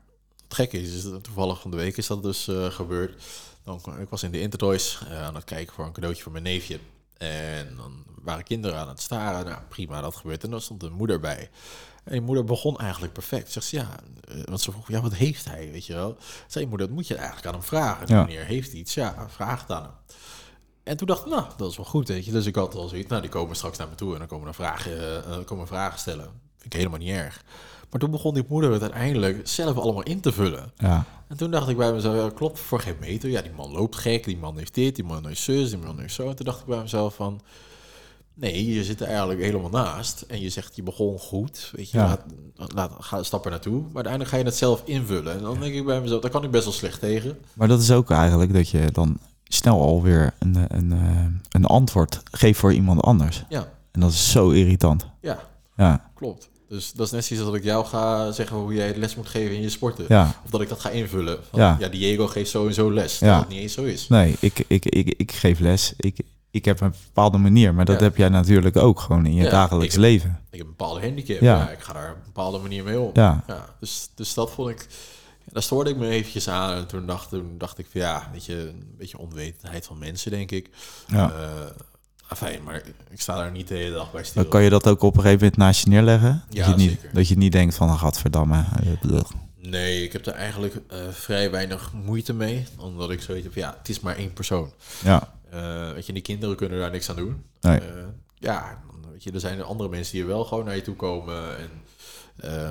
het gekke is, is toevallig van de week is dat dus eh, gebeurd. Dan, ik was in de Intertoys eh, aan het kijken voor een cadeautje voor mijn neefje. En dan waren kinderen aan het staren. Nou, prima, dat gebeurt. En dan stond een moeder bij. En die moeder begon eigenlijk perfect. Zegt ze, ja, eh, want ze vroeg, ja, wat heeft hij, weet je wel? Zei moeder, dat moet je eigenlijk aan hem vragen. Ja. Wanneer heeft iets? Ja, vraag het aan hem. En toen dacht ik, nou, dat is wel goed, weet je. Dus ik had al zoiets, nou, die komen straks naar me toe en dan komen er vragen, eh, komen vragen stellen. Vind ik helemaal niet erg. Maar toen begon die moeder het uiteindelijk zelf allemaal in te vullen. ja. En toen dacht ik bij mezelf, ja, klopt voor geen meter. Ja, die man loopt gek, die man heeft dit, die man heeft zus, die man heeft zo. En toen dacht ik bij mezelf van, nee, je zit er eigenlijk helemaal naast. En je zegt, je begon goed, weet je, Ja. laat, laat, ga stap er naartoe. Maar uiteindelijk ga je het zelf invullen. En dan denk ik bij mezelf, daar kan ik best wel slecht tegen. Maar dat is ook eigenlijk dat je dan snel alweer een, een, eh, een antwoord geeft voor iemand anders. Ja, En dat is zo irritant. ja, Ja, klopt. Dus dat is net zoiets dat ik jou ga zeggen hoe jij les moet geven in je sporten. ja. Of dat ik dat ga invullen. Van, Ja. ja. Diego geeft zo en zo les. Dat het niet eens zo is. Nee, ik, ik, ik, ik geef les. Ik, ik heb een bepaalde manier, maar dat heb jij natuurlijk ook gewoon in je dagelijks ik- leven. Ik heb een bepaalde handicap. Ja. Ik ga daar een bepaalde manier mee om. Ja, dus, dus dat vond ik... Daar stoorde ik me eventjes aan. En toen dacht, toen dacht ik van ja, weet je, een beetje onwetendheid van mensen, denk ik. ja. Eh, Afijn, maar ik sta daar niet de hele dag bij stil. Dan kan je dat ook op een gegeven moment naast je neerleggen. Ja, dat, je niet, zeker. dat je niet denkt van, gadverdamme. eh. Nee, ik heb er eigenlijk eh, vrij weinig moeite mee. Omdat ik zoiets heb, ja, het is maar één persoon. Ja, Eh, weet je, die kinderen kunnen daar niks aan doen. Nee. Ja, weet je, er zijn andere mensen die wel gewoon naar je toe komen en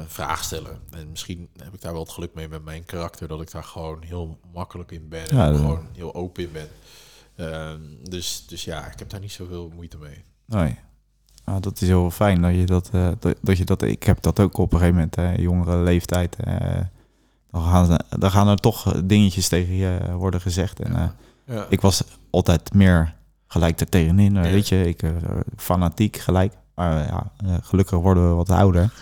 vragen stellen. En misschien heb ik daar wel het geluk mee met mijn karakter, dat ik daar gewoon heel makkelijk in ben Ja, en gewoon heel open in ben. Ehm, dus, dus ja, ik heb daar niet zoveel moeite mee. nee. Nou, dat is heel fijn dat je dat, eh, dat, dat je dat... Ik heb dat ook op een gegeven moment, hè, jongere leeftijd. eh, dan, gaan, dan gaan er toch dingetjes tegen je worden gezegd. En eh, Ja, ik was altijd meer gelijk er tegenin. eh, Ja. Weet je, ik eh, fanatiek gelijk. Maar eh, ja, eh, gelukkig worden we wat ouder.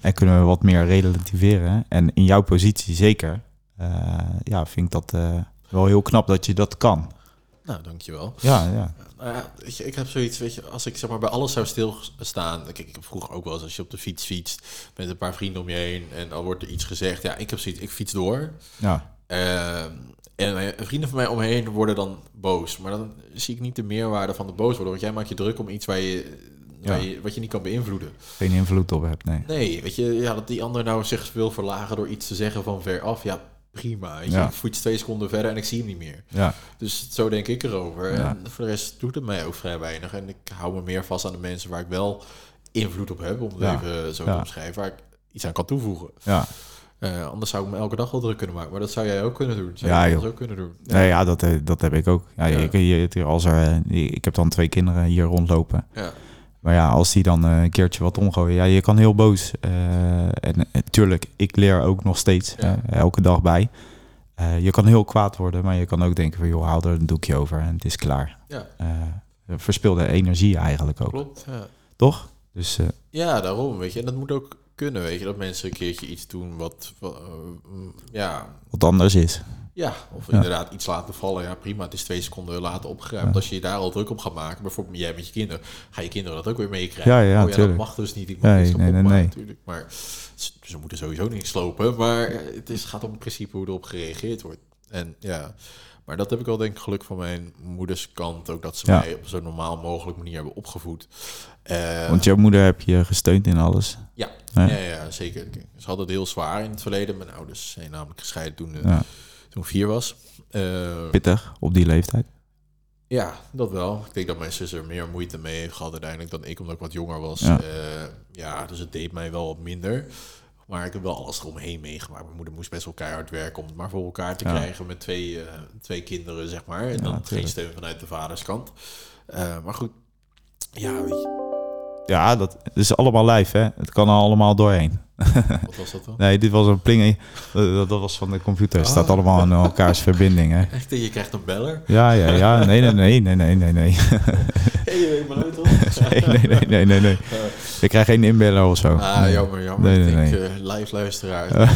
En kunnen we wat meer relativeren. En in jouw positie zeker. eh, ja, vind ik dat eh, wel heel knap dat je dat kan. Nou, dankjewel. Ja, ja. Nou ja, weet je, ik heb zoiets, weet je, als ik zeg maar bij alles zou stilstaan. Kijk, ik heb vroeger ook wel eens als je op de fiets fietst met een paar vrienden om je heen en dan wordt er iets gezegd. Ja, ik heb zoiets, ik fiets door. Ja, Ehm, en vrienden van mij om me heen worden dan boos. Maar dan zie ik niet de meerwaarde van de boos worden. Want jij maakt je druk om iets waar je, waar Ja. je, wat je niet kan beïnvloeden. geen invloed op hebt, nee. Nee, weet je, ja, dat die ander nou zich wil verlagen door iets te zeggen van ver af. Ja, prima. Weet je, Ja. ik fiets twee seconden verder en ik zie hem niet meer. Ja, Dus zo denk ik erover. Ja. En voor de rest doet het mij ook vrij weinig. En ik hou me meer vast aan de mensen waar ik wel invloed op heb. Om het Ja. even zo Ja. te omschrijven. Waar ik iets aan kan toevoegen. ja. Eh, anders zou ik me elke dag wel druk kunnen maken. Maar dat zou jij ook kunnen doen. Zou Ja, anders ook kunnen doen. Nee, ja, dat, eh, dat heb ik ook. Ja, Ja. Ik, je- als er, eh, ik heb dan twee kinderen hier rondlopen. Ja. Maar ja, als die dan eh, een keertje wat omgooien, ja, je kan heel boos. eh, en uh, tuurlijk, ik leer ook nog steeds, Ja. eh, elke dag bij. Eh, je kan heel kwaad worden, maar je kan ook denken van, joh, haal er een doekje over en het is klaar. Ja. Eh, verspilde energie eigenlijk ook, Klopt, ja. toch? Dus eh, Ja, daarom, weet je. En dat moet ook kunnen, weet je. Dat mensen een keertje iets doen wat, wat, eh, ja, wat anders is. Ja, of Ja. inderdaad iets laten vallen. Ja, prima, het is twee seconden later opgeruimd. Ja. Als je je daar al druk op gaat maken, bijvoorbeeld jij met je kinderen, ga je kinderen dat ook weer meekrijgen. Ja, ja, oh, ja, dat mag dus niet. Ik mag Nee, nee, nee, nee. natuurlijk. Maar ze, moeten sowieso niks slopen. Maar het is, gaat om het principe hoe erop gereageerd wordt. En ja, maar dat heb ik wel denk ik geluk van mijn moeders kant. Ook dat ze Ja. mij op zo'n normaal mogelijk manier hebben opgevoed. Eh, Want jouw moeder heb je gesteund in alles. ja, Ja. ja, zeker. Ze hadden het heel zwaar in het verleden. Mijn ouders zijn namelijk gescheiden toen, Ja, toen vier was. Eh, pittig op die leeftijd. ja, dat wel. Ik denk dat mijn zus er meer moeite mee heeft gehad uiteindelijk dan ik, omdat ik wat jonger was. Ja. Ja, dus het deed mij wel wat minder. Maar ik heb wel alles eromheen meegemaakt. Mijn moeder moest best wel keihard werken om het maar voor elkaar te Ja. krijgen met twee, eh, twee kinderen, zeg maar. En Ja, dan geen steun vanuit de vaderskant. Eh, maar goed, ja, weet je, Ja, dat is allemaal lijf, hè. Het kan er allemaal doorheen. wat was dat dan? Nee, dit was een pling. Dat, was van de computer. Het staat Oh. allemaal aan elkaars verbinding, hè. Echt, je krijgt een beller. Ja, ja, ja. Nee, nee, nee, nee, nee, nee, nee. Hey, je weet maar nooit hoor. Nee, nee, nee, nee, nee, nee. Ik krijg geen inbeller of zo. Ah, jammer, jammer. Nee, ik denk eh, live luisteraar.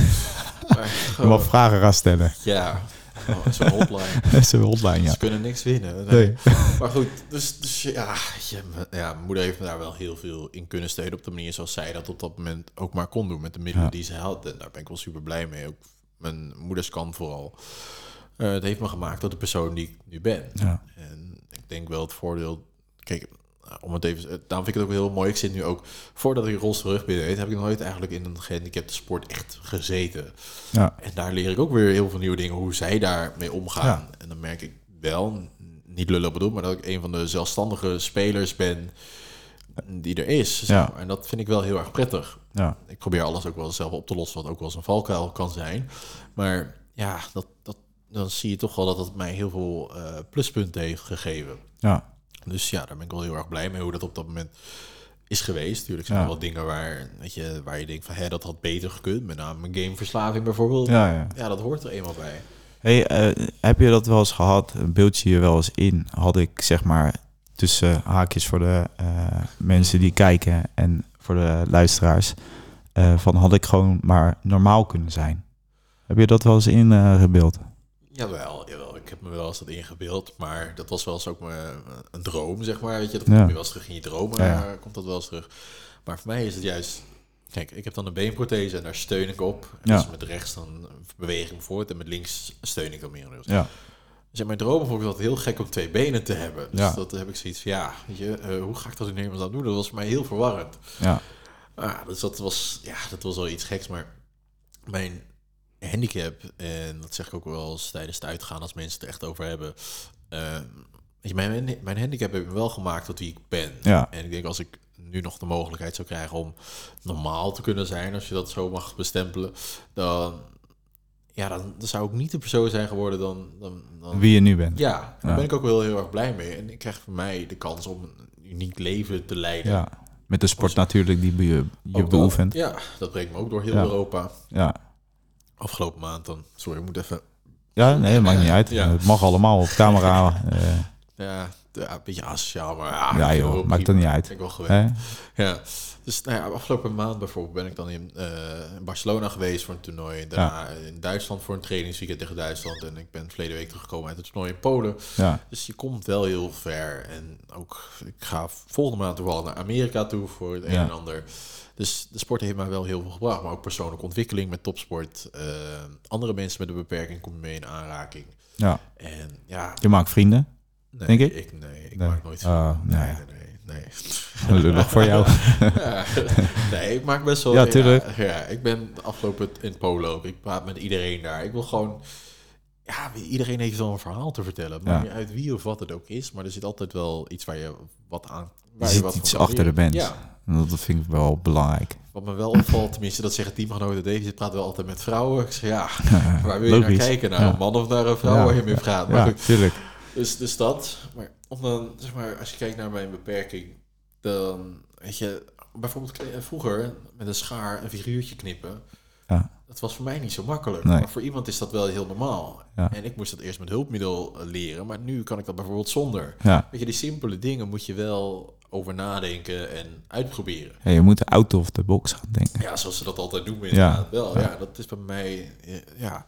maar, vragen gaan stellen. ja, oh, zo'n hotline. Dat is een hotline, ja. Ze kunnen niks winnen. Nee. Maar goed, dus, dus ja, je, ja, mijn moeder heeft me daar wel heel veel in kunnen steunen op de manier zoals zij dat op dat moment ook maar kon doen met de middelen Ja. die ze had. En daar ben ik wel super blij mee. Ook mijn moeders kant vooral. Eh, het heeft me gemaakt tot de persoon die ik nu ben. Ja, En ik denk wel het voordeel. Kijk, om het even. Daarom vind ik het ook heel mooi. Ik zit nu ook. Voordat ik rolstoel binnen weet, heb ik nooit eigenlijk in een gehandicapte sport echt gezeten. ja, En daar leer ik ook weer heel veel nieuwe dingen. Hoe zij daarmee omgaan. Ja. En dan merk ik wel, niet lullen bedoel, maar dat ik een van de zelfstandige spelers ben die er is. zeg Ja. En dat vind ik wel heel erg prettig. ja, Ik probeer alles ook wel zelf op te lossen, wat ook wel eens een valkuil kan zijn. Maar ja, dat, dat, dan zie je toch wel dat het mij heel veel eh, pluspunten heeft gegeven. ja, Dus ja, daar ben ik wel heel erg blij mee hoe dat op dat moment is geweest. Tuurlijk zijn Ja. er wel dingen waar, weet je, waar je denkt van, hé, dat had beter gekund. Met name een gameverslaving bijvoorbeeld. ja, ja. Ja, dat hoort er eenmaal bij. Hey, eh, heb je dat wel eens gehad? Een beeldje je wel eens in? Had ik zeg maar tussen haakjes voor de eh, mensen die kijken en voor de luisteraars. eh, van had ik gewoon maar normaal kunnen zijn. Heb je dat wel eens ingebeeld? Jawel, jawel, ik heb me wel eens dat ingebeeld. Maar dat was wel eens ook mijn, een droom, zeg maar. Weet je, dat Ja. kom je wel eens terug in je dromen. Ja, eh, komt dat wel eens terug. Maar voor mij is het juist... Kijk, ik heb dan een beenprothese en daar steun ik op. En Ja. Dus met rechts dan beweeg ik voort en met links steun ik dan meer. Dus ja, Dus in mijn dromen vond ik dat heel gek om twee benen te hebben. Dus Ja. dat heb ik zoiets van, ja, weet je, eh, hoe ga ik dat in Nederland doen? Dat was voor mij heel verwarrend. ja, Ah, dus dat was, ja, dat was wel iets geks, maar mijn handicap, en dat zeg ik ook wel eens tijdens het uitgaan als mensen het echt over hebben. weet je, mijn, mijn handicap heeft me wel gemaakt tot wie ik ben. Ja. En ik denk als ik nu nog de mogelijkheid zou krijgen om normaal te kunnen zijn, als je dat zo mag bestempelen, dan, ja, dan, dan zou ik niet de persoon zijn geworden dan, dan, dan wie je nu bent. ja, daar Ja. ben ik ook wel heel erg blij mee. En ik krijg voor mij de kans om een uniek leven te leiden. Ja. Met de sport natuurlijk die je, je beoefent. Ja, dat brengt me ook door heel Ja. Europa. Ja. Afgelopen maand dan. Sorry, ik moet even... ja, nee, maakt niet uit. Ja. Het mag allemaal op camera. eh, Ja, ja, een beetje asociaal, maar ja, Ja, joh, maakt er niet uit. Ik wel gewend. Ja, dus nou ja, afgelopen maand bijvoorbeeld ben ik dan in, eh, Barcelona geweest voor een toernooi. Daarna in Duitsland voor een trainingsweekend tegen Duitsland. En ik ben verleden week teruggekomen uit het toernooi in Polen. Ja, Dus je komt wel heel ver. En ook, ik ga volgende maand toevallig naar Amerika toe voor het een en ander. Dus de sport heeft mij wel heel veel gebracht. Maar ook persoonlijke ontwikkeling met topsport. Eh, andere mensen met een beperking kom je mee in aanraking. ja. En ja, Je maakt vrienden, nee, Denk ik? nee, ik Nee. maak nooit Oh, nee, nee. nee, nee, nee. lullig voor jou. Ja, nee, ik maak best wel... Ja, tuurlijk. Ja, ja, ik ben afgelopen in Polo ook. Ik praat met iedereen daar. Ik wil gewoon... Ja, iedereen heeft wel een verhaal te vertellen. Ja. niet uit wie of wat het ook is. Maar er zit altijd wel iets waar je wat aan... Je Waar wat iets achter de band. Ja, En Dat vind ik wel belangrijk. wat me wel opvalt, tenminste dat zeggen teamgenoten Davies, je praat wel altijd met vrouwen. Ik zeg ja, waar wil je naar kijken? Naar een man of naar een vrouw Ja. waar je mee praat? Maar Ja, goed, tuurlijk. dus, dus dat. Maar om dan, zeg maar, als je kijkt naar mijn beperking, dan weet je, bijvoorbeeld kle- vroeger met een schaar een figuurtje knippen. Ja. Dat was voor mij niet zo makkelijk. Nee. Maar voor iemand is dat wel heel normaal. Ja. En ik moest dat eerst met hulpmiddel eh, leren, maar nu kan ik dat bijvoorbeeld zonder. Ja. Weet je, die simpele dingen moet je wel over nadenken en uitproberen. Ja, je moet out of the box gaan denken. Ja, zoals ze dat altijd noemen inderdaad wel. Ja. Ja, dat is bij mij, ja,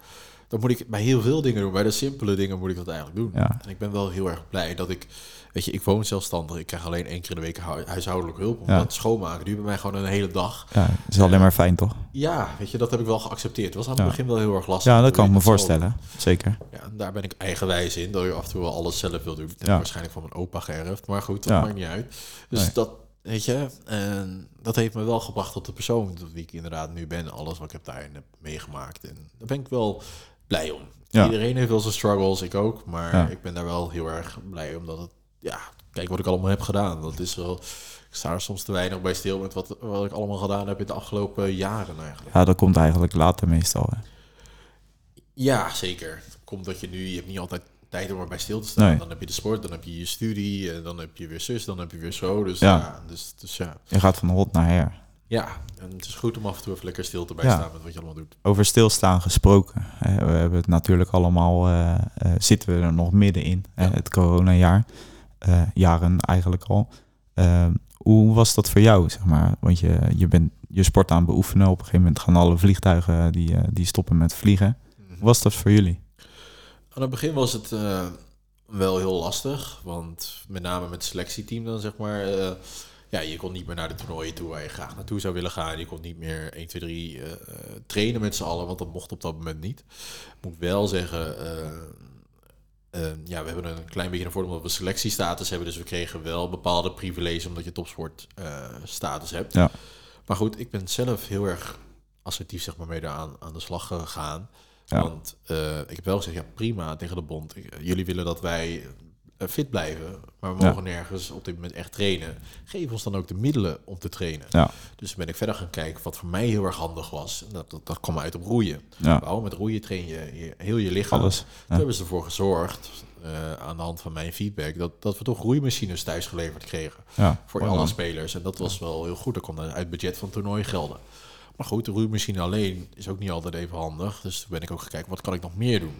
dat moet ik bij heel veel dingen doen. Bij de simpele dingen moet ik dat eigenlijk doen. Ja. En ik ben wel heel erg blij dat ik, weet je, ik woon zelfstandig. Ik krijg alleen één keer in de week hu- huishoudelijke hulp. Omdat Ja. schoonmaken duurt bij mij gewoon een hele dag. Ja, is alleen maar fijn, toch? Ja, weet je, dat heb ik wel geaccepteerd. Het was aan het Ja. begin wel heel erg lastig. Ja, dat kan ik me voorstellen. Zeker. Ja, en daar ben ik eigenwijs in, dat je af en toe wel alles zelf wil doen. Dat heb ik Ja. waarschijnlijk van mijn opa geërfd, maar goed, dat Ja. maakt niet uit. Dus Nee. dat, weet je, en dat heeft me wel gebracht tot de persoon wie ik inderdaad nu ben. Alles wat ik heb daarin heb meegemaakt. En daar ben ik wel blij om. Ja. Iedereen heeft wel zijn struggles, ik ook. Maar Ja. ik ben daar wel heel erg blij om dat het, ja, kijk wat ik allemaal heb gedaan. Dat is wel, ik sta er soms te weinig bij stil met wat, wat ik allemaal gedaan heb in de afgelopen jaren eigenlijk. Ja, dat komt eigenlijk later meestal. Hè. Ja, zeker. Komt dat je nu, je hebt niet altijd tijd om erbij stil te staan. Nee. Dan heb je de sport, dan heb je je studie, en dan heb je weer zus, dan heb je weer zo. Dus ja, Ja. dus, dus ja. Je gaat van hot naar her. Ja, en het is goed om af en toe even lekker stil te bij Ja. staan met wat je allemaal doet. Over stilstaan gesproken. We hebben het natuurlijk allemaal, eh, eh, zitten we er nog middenin, hè, Ja. het coronajaar. Eh, jaren eigenlijk al. Eh, hoe was dat voor jou, zeg maar? Want je, je bent je sport aan het beoefenen. Op een gegeven moment gaan alle vliegtuigen die, die stoppen met vliegen. Hoe was dat voor jullie? Aan het begin was het wel heel lastig, want met name met het selectieteam dan zeg maar, ja, je kon niet meer naar de toernooien toe waar je graag naartoe zou willen gaan. Je kon niet meer 1, 2, 3 eh, trainen met z'n allen, want dat mocht op dat moment niet. Moet ik wel zeggen, eh, eh, ja, we hebben een klein beetje een voordeel omdat we selectiestatus hebben, dus we kregen wel bepaalde privileges omdat je topsport eh, status hebt. Ja. Maar goed, ik ben zelf heel erg assertief zeg maar mee aan, aan de slag gegaan. Ja. Want ik heb wel gezegd, ja prima tegen de bond. Jullie willen dat wij fit blijven, maar we mogen nergens op dit moment echt trainen. Geef ons dan ook de middelen om te trainen. Ja. Dus ben ik verder gaan kijken wat voor mij heel erg handig was. En Dat, dat, dat kwam uit op roeien. Ja, Waarom? Met roeien train je, je heel je lichaam. alles. Toen hebben ze ervoor gezorgd, eh, aan de hand van mijn feedback, dat, dat we toch roeimachines thuis geleverd kregen Ja, voor alle spelers. En dat was wel heel goed. Dat kon uit het budget van het toernooi gelden. Maar goed, de roeimachine alleen is ook niet altijd even handig. Dus toen ben ik ook gekeken, wat kan ik nog meer doen?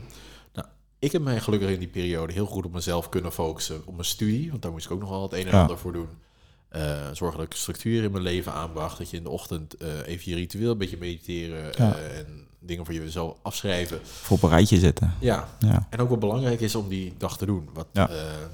Ik heb mij gelukkig in die periode heel goed op mezelf kunnen focussen. Op mijn studie, want daar moest ik ook nog wel het een en Ja. ander voor doen. Eh, zorgen dat ik structuur in mijn leven aanbracht. Dat je in de ochtend eh, even je ritueel, een beetje mediteren Ja. eh, en dingen voor jezelf afschrijven. Voor op een rijtje zetten. Ja, Ja, en ook wat belangrijk is om die dag te doen. Wat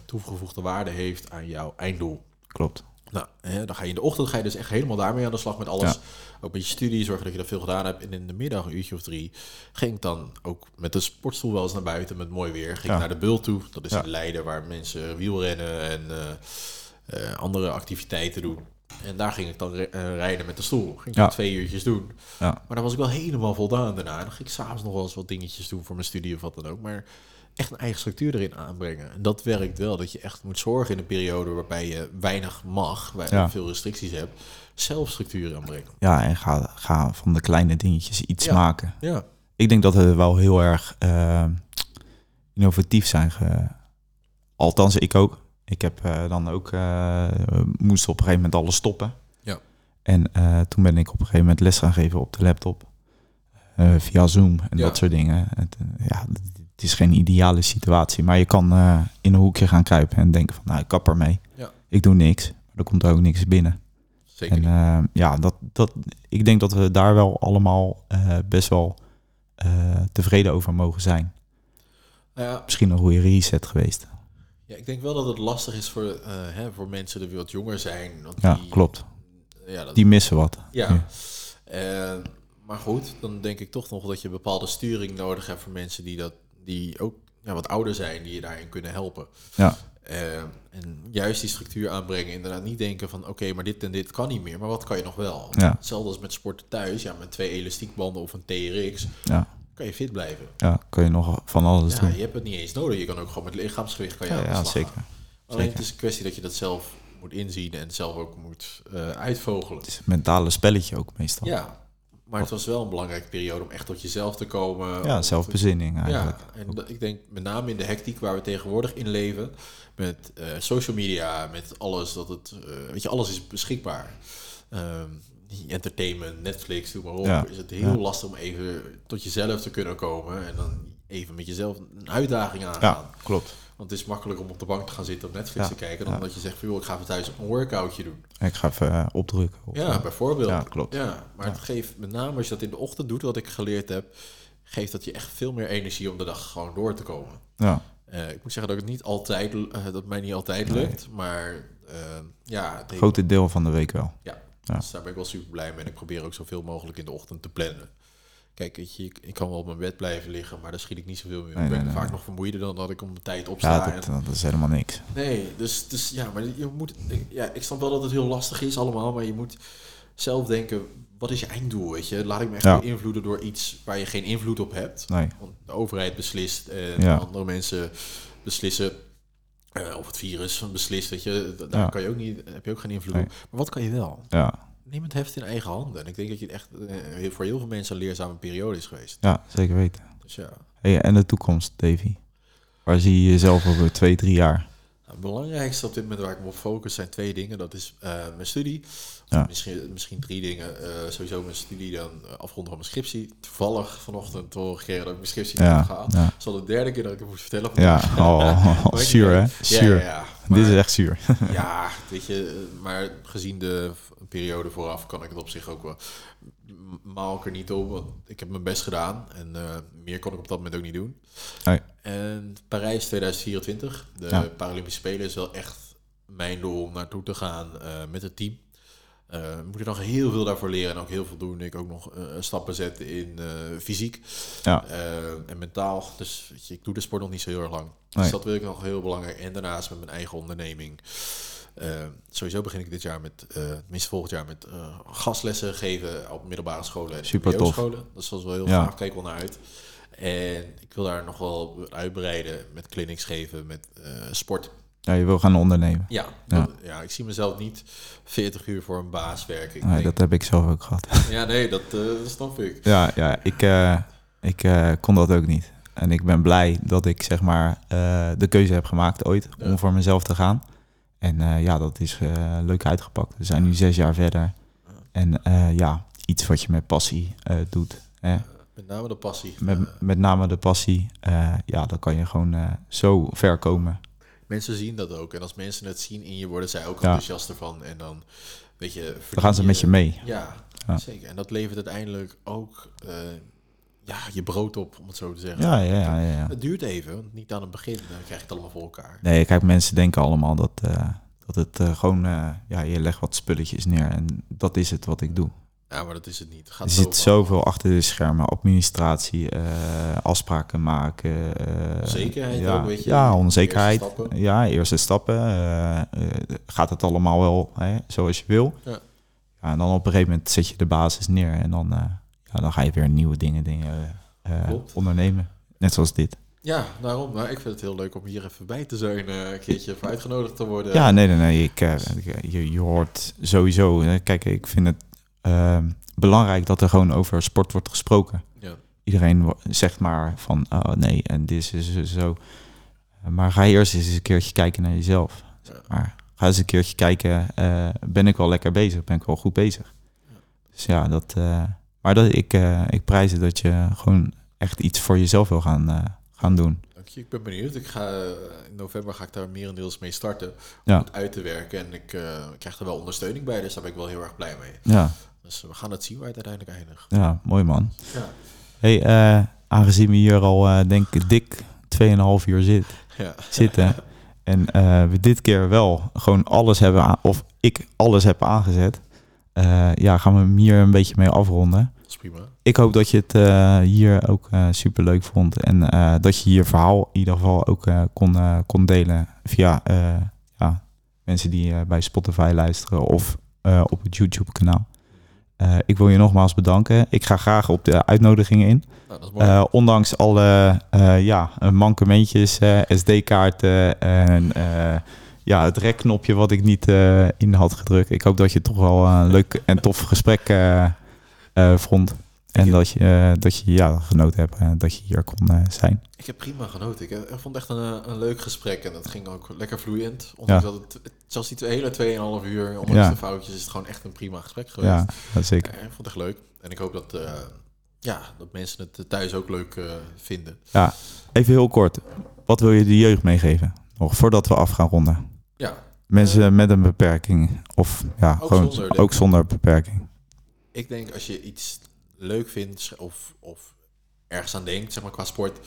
toegevoegde waarde heeft aan jouw einddoel. klopt. Nou, hè, dan ga je in de ochtend ga je dus echt helemaal daarmee aan de slag met alles. Ja. Ook met je studie, zorgen dat je dat veel gedaan hebt. En in de middag, een uurtje of drie, ging ik dan ook met de sportstoel wel eens naar buiten met mooi weer. Ging Ja. ik naar de Bult toe. Dat is Ja. in Leiden waar mensen wielrennen en eh, eh, andere activiteiten doen. En daar ging ik dan eh, rijden met de stoel. Ging ik Ja. twee uurtjes doen. Ja. Maar dan was ik wel helemaal voldaan daarna. Dan ging ik s'avonds nog wel eens wat dingetjes doen voor mijn studie of wat dan ook. Maar echt een eigen structuur erin aanbrengen. En dat werkt wel. Dat je echt moet zorgen in een periode waarbij je weinig mag, waar je Ja. veel restricties hebt, zelf structuur aanbrengen. Ja, en ga, ga van de kleine dingetjes iets Ja. maken. Ja, Ik denk dat we wel heel erg eh, innovatief zijn. Ge... Althans, ik ook. Ik heb eh, dan ook eh, moest op een gegeven moment alles stoppen. Ja. En toen ben ik op een gegeven moment les gaan geven op de laptop. Via Zoom en Ja. dat soort dingen. Het, ja, het is geen ideale situatie. Maar je kan eh, in een hoekje gaan kruipen en denken van, nou, ik kap ermee. Ja. Ik doe niks. Maar er komt ook niks binnen. Zeker En eh, ja, dat, dat, ik denk dat we daar wel allemaal eh, best wel tevreden over mogen zijn. Nou ja, Misschien een goede reset geweest. ja, ik denk wel dat het lastig is voor, hè, voor mensen die wat jonger zijn. Want Ja, die, klopt. Ja, dat, Die missen wat. ja. Ja. Maar goed, dan denk ik toch nog dat je bepaalde sturing nodig hebt voor mensen die, dat, die ook ja, wat ouder zijn, die je daarin kunnen helpen. Ja, Eh, en juist die structuur aanbrengen. Inderdaad niet denken van oké, maar dit en dit kan niet meer. Maar wat kan je nog wel? Ja. Hetzelfde als met sporten thuis. Ja, met twee elastiekbanden of een TRX ja, kan je fit blijven. ja, kun je nog van alles Ja, doen. je hebt het niet eens nodig. Je kan ook gewoon met lichaamsgewicht kan je Ja, ja, zeker. gaan. Alleen het is een kwestie dat je dat zelf moet inzien en zelf ook moet eh, uitvogelen. Het is een mentale spelletje ook meestal. Ja, maar het was wel een belangrijke periode om echt tot jezelf te komen. Ja, zelfbezinning eigenlijk. Ja, en ik denk met name in de hectiek waar we tegenwoordig in leven, met eh, social media, met alles, dat het, eh, weet je, alles is beschikbaar. Ehm, entertainment, Netflix, doe maar op, Ja, is het heel ja. lastig om even tot jezelf te kunnen komen en dan even met jezelf een uitdaging aangaan. Ja, klopt. Want het is makkelijk om op de bank te gaan zitten op Netflix Ja, te kijken, dan ja. dat je zegt, van, joh, ik ga even thuis een workoutje doen. Ik ga even eh, opdrukken. Of, Ja, eh, bijvoorbeeld. Ja, klopt. Ja, maar het geeft met name als je dat in de ochtend doet, wat ik geleerd heb, geeft dat je echt veel meer energie om de dag gewoon door te komen. ja, Eh, ik moet zeggen dat het niet altijd, dat mij niet altijd Nee. lukt, maar ja, het heeft- grote deel van de week wel. ja. Ja. Dus daar ben ik wel super blij mee en ik probeer ook zoveel mogelijk in de ochtend te plannen. Kijk, weet je, ik, ik kan wel op mijn bed blijven liggen, maar daar schiet ik niet zoveel meer. Nee, ik ben nee, nee. vaak nog vermoeider dan dat ik om de tijd opsta. Ja, dat, dat is helemaal niks. Nee, dus, dus ja, maar je moet. Ja, ik snap wel dat het heel lastig is allemaal, maar je moet zelf denken: wat is je einddoel? Weet je, laat ik me echt Ja. beïnvloeden door iets waar je geen invloed op hebt. Nee. Want de overheid beslist en Ja. andere mensen beslissen. eh, of het virus beslist, weet je, daar Ja. kan je ook niet, heb je ook geen invloed op. Maar wat kan je wel? Ja, Neem het heft in eigen handen. En ik denk dat je het echt eh, voor heel veel mensen een leerzame periode is geweest. ja zeker weten. Dus ja, Hey, en de toekomst, Davy? Waar zie je jezelf over twee, drie jaar? Nou, het belangrijkste op dit moment waar ik me op focus zijn twee dingen. Dat is eh, mijn studie. Ja. Misschien, misschien drie dingen. Eh, sowieso mijn studie, dan eh, afronden van mijn scriptie. Toevallig vanochtend te horen gekregen dat ik mijn scriptie Ja, heb gehaald. ja. Dat is al de derde keer dat ik het moet vertellen. Ja, oh, Maar ik- zuur hè? Zuur. ja. Dit is echt zuur. Ja, weet je, maar gezien de periode vooraf kan ik het op zich ook wel. Maal ik er niet op, want ik heb mijn best gedaan. En eh, meer kon ik op dat moment ook niet doen. En Parijs 2024, de. Paralympische Spelen, is wel echt mijn doel om naartoe te gaan met het team. Eh, we moeten nog heel veel daarvoor leren en ook heel veel doen. Ik ook nog eh, stappen zetten in eh, fysiek Ja. en mentaal. Dus weet je, ik doe de sport nog niet zo heel erg lang. Nee. Dus dat wil ik nog heel belangrijk. En daarnaast met mijn eigen onderneming. Sowieso begin ik dit jaar met, tenminste volgend jaar met gastlessen geven op middelbare scholen en Super tof. scholen. Dat is wel heel Ja. gaaf, kijk wel naar uit. En ik wil daar nog wel uitbreiden met clinics geven, met sport. Ja, je wil gaan ondernemen. Ja, Ja. dat- ja, ik zie mezelf niet 40 uur voor een baas werken. Nee, denk- dat heb ik zelf ook gehad. Ja, nee, dat, dat snap ik. Ja, ja ik, eh, ik eh, kon dat ook niet. En ik ben blij dat ik zeg maar eh, de keuze heb gemaakt ooit Ja. om voor mezelf te gaan. En eh, ja, dat is eh, leuk uitgepakt. We zijn nu zes jaar verder. En eh, ja, iets wat je met passie eh, doet. Hè? Met name de passie. Met, met name de passie. eh, ja, dan kan je gewoon eh, zo ver komen. Mensen zien dat ook. En als mensen het zien in je, worden zij ook Ja. enthousiast ervan. En dan, weet je... Dan gaan ze met je mee. Ja, Ja. zeker. En dat levert uiteindelijk ook eh, ja, je brood op, om het zo te zeggen. Ja, ja, ja. ja. Het duurt even, want niet aan het begin dan krijg je het allemaal voor elkaar. Nee, kijk, mensen denken allemaal dat, eh, dat het eh, gewoon... ja, je legt wat spulletjes neer en dat is het wat ik doe. Ja, maar dat is het niet. Het Er zit zoveel. achter de schermen. Administratie, eh, afspraken maken. eh, Onzekerheid ja, ook, weet je. Ja, onzekerheid. Eerste stappen. Ja, eerste stappen. eh, gaat het allemaal wel hè, zoals je wil? Ja. Ja, en dan op een gegeven moment zet je de basis neer. En dan, ja, dan ga je weer nieuwe dingen, dingen ondernemen. Net zoals dit. Ja, daarom. Maar ik vind het heel leuk om hier even bij te zijn. een keertje voor uitgenodigd te worden. Ja, nee, nee, nee. Ik, ik- je, je hoort sowieso... hè, kijk, ik vind het eh, belangrijk dat er gewoon over sport wordt gesproken. Ja. Iedereen zegt maar van, oh nee, en dit is zo- zo. Maar ga eerst eens een keertje kijken naar jezelf. Ja. Maar ga eens een keertje kijken, eh, ben ik wel lekker bezig? Ben ik wel goed bezig? Dus ja, dat... eh, maar dat, ik, eh, ik prijs het dat je gewoon echt iets voor jezelf wil gaan, gaan doen. Dank je, ik ben benieuwd. Ik ga, in november ga ik daar merendeels mee starten. Om Ja. het uit te werken. En ik, ik krijg er wel ondersteuning bij, dus daar ben ik wel heel erg blij mee. Ja, Dus we gaan het zien waar het uiteindelijk eindigt. ja mooi man. Ja. Hey, eh, aangezien we hier al, eh, denk ik, dik 2,5 uur zit, Ja. zitten. en eh, we dit keer wel gewoon alles hebben, aan, of ik alles heb aangezet. eh, ja, gaan we hem hier een beetje mee afronden. Dat is prima. Ik hoop dat je het eh, hier ook super leuk vond. En eh, dat je je verhaal in ieder geval ook eh, kon, eh, kon delen via eh, ja, mensen die eh, bij Spotify luisteren of eh, op het YouTube kanaal. Eh, ik wil je nogmaals bedanken. Ik ga graag op de uitnodigingen in. Nou. Eh, ondanks alle eh, ja, mankementjes, SD-kaarten en ja, het rekknopje wat ik niet in had gedrukt. Ik hoop dat je toch wel een leuk en tof gesprek vond. En dat je, eh, dat je ja, genoten hebt en dat je hier kon eh, zijn. Ik heb prima genoten. Ik, eh, ik vond het echt een, eh, een leuk gesprek en dat ging ook lekker vloeiend. Ondanks Ja. dat het, het- zelfs die twee- hele 2,5 uur, ondanks Ja. de foutjes, is het gewoon echt een prima gesprek geweest. Ja, dat zeker. Ik vond het echt leuk. En ik hoop dat, eh, ja, dat mensen het thuis ook leuk eh, vinden. Ja, even heel kort. Wat wil je de jeugd meegeven? Nog voordat we af gaan ronden. Ja, Mensen met een beperking. Of ja, Ook gewoon zonder, ook zonder beperking. ik denk als je iets leuk vindt of, of ergens aan denkt, zeg maar qua sport,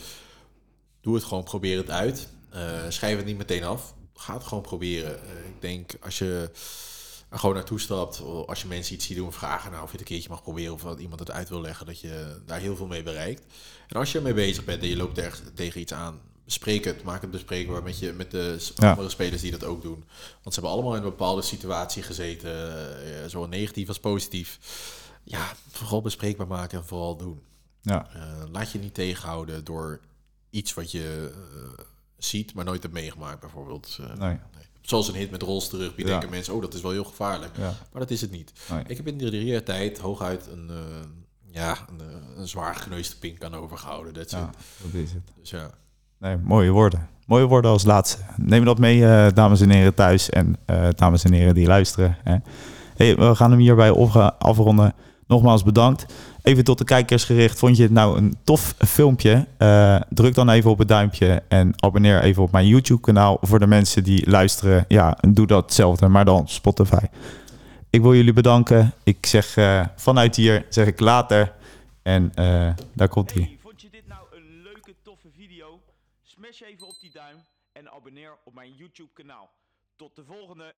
doe het gewoon, probeer het uit. Eh, schrijf het niet meteen af. Ga het gewoon proberen. Eh, ik denk als je er gewoon naartoe stapt, of als je mensen iets ziet doen, vragen nou of je het een keertje mag proberen of dat iemand het uit wil leggen, dat je daar heel veel mee bereikt. En als je ermee bezig bent en je loopt ergens tegen iets aan, bespreek het, maak het bespreekbaar met, je, met de Ja. andere spelers die dat ook doen. Want ze hebben allemaal in een bepaalde situatie gezeten, eh, zowel negatief als positief. Ja, vooral bespreekbaar maken en vooral doen. Ja, Eh, laat je niet tegenhouden door iets wat je eh, ziet, maar nooit hebt meegemaakt bijvoorbeeld. Eh, nee. Zoals een hit met rolsterug, die Ja. denken mensen, oh dat is wel heel gevaarlijk. Ja. Maar dat is het niet. Nee. Ik heb in de tijd hooguit een, ja, een, een zwaar gekneusde pink aan overgehouden. Dat Ja, dat is het. Dus ja. Nee, mooie woorden. Mooie woorden als laatste. Neem dat mee, dames en heren thuis en dames en heren die luisteren. Hè. Hey, we gaan hem hierbij afronden. Nogmaals bedankt. Even tot de kijkers gericht. Vond je het nou een tof filmpje? Eh, druk dan even op het duimpje en abonneer even op mijn YouTube-kanaal. Voor de mensen die luisteren, ja, doe dat hetzelfde, maar dan Spotify. Ik wil jullie bedanken. Ik zeg eh, vanuit hier, zeg ik later. En eh, daar komt hij. Vond je dit nou een leuke, toffe video? Smash even op die duim en abonneer op mijn YouTube kanaal. Tot de volgende!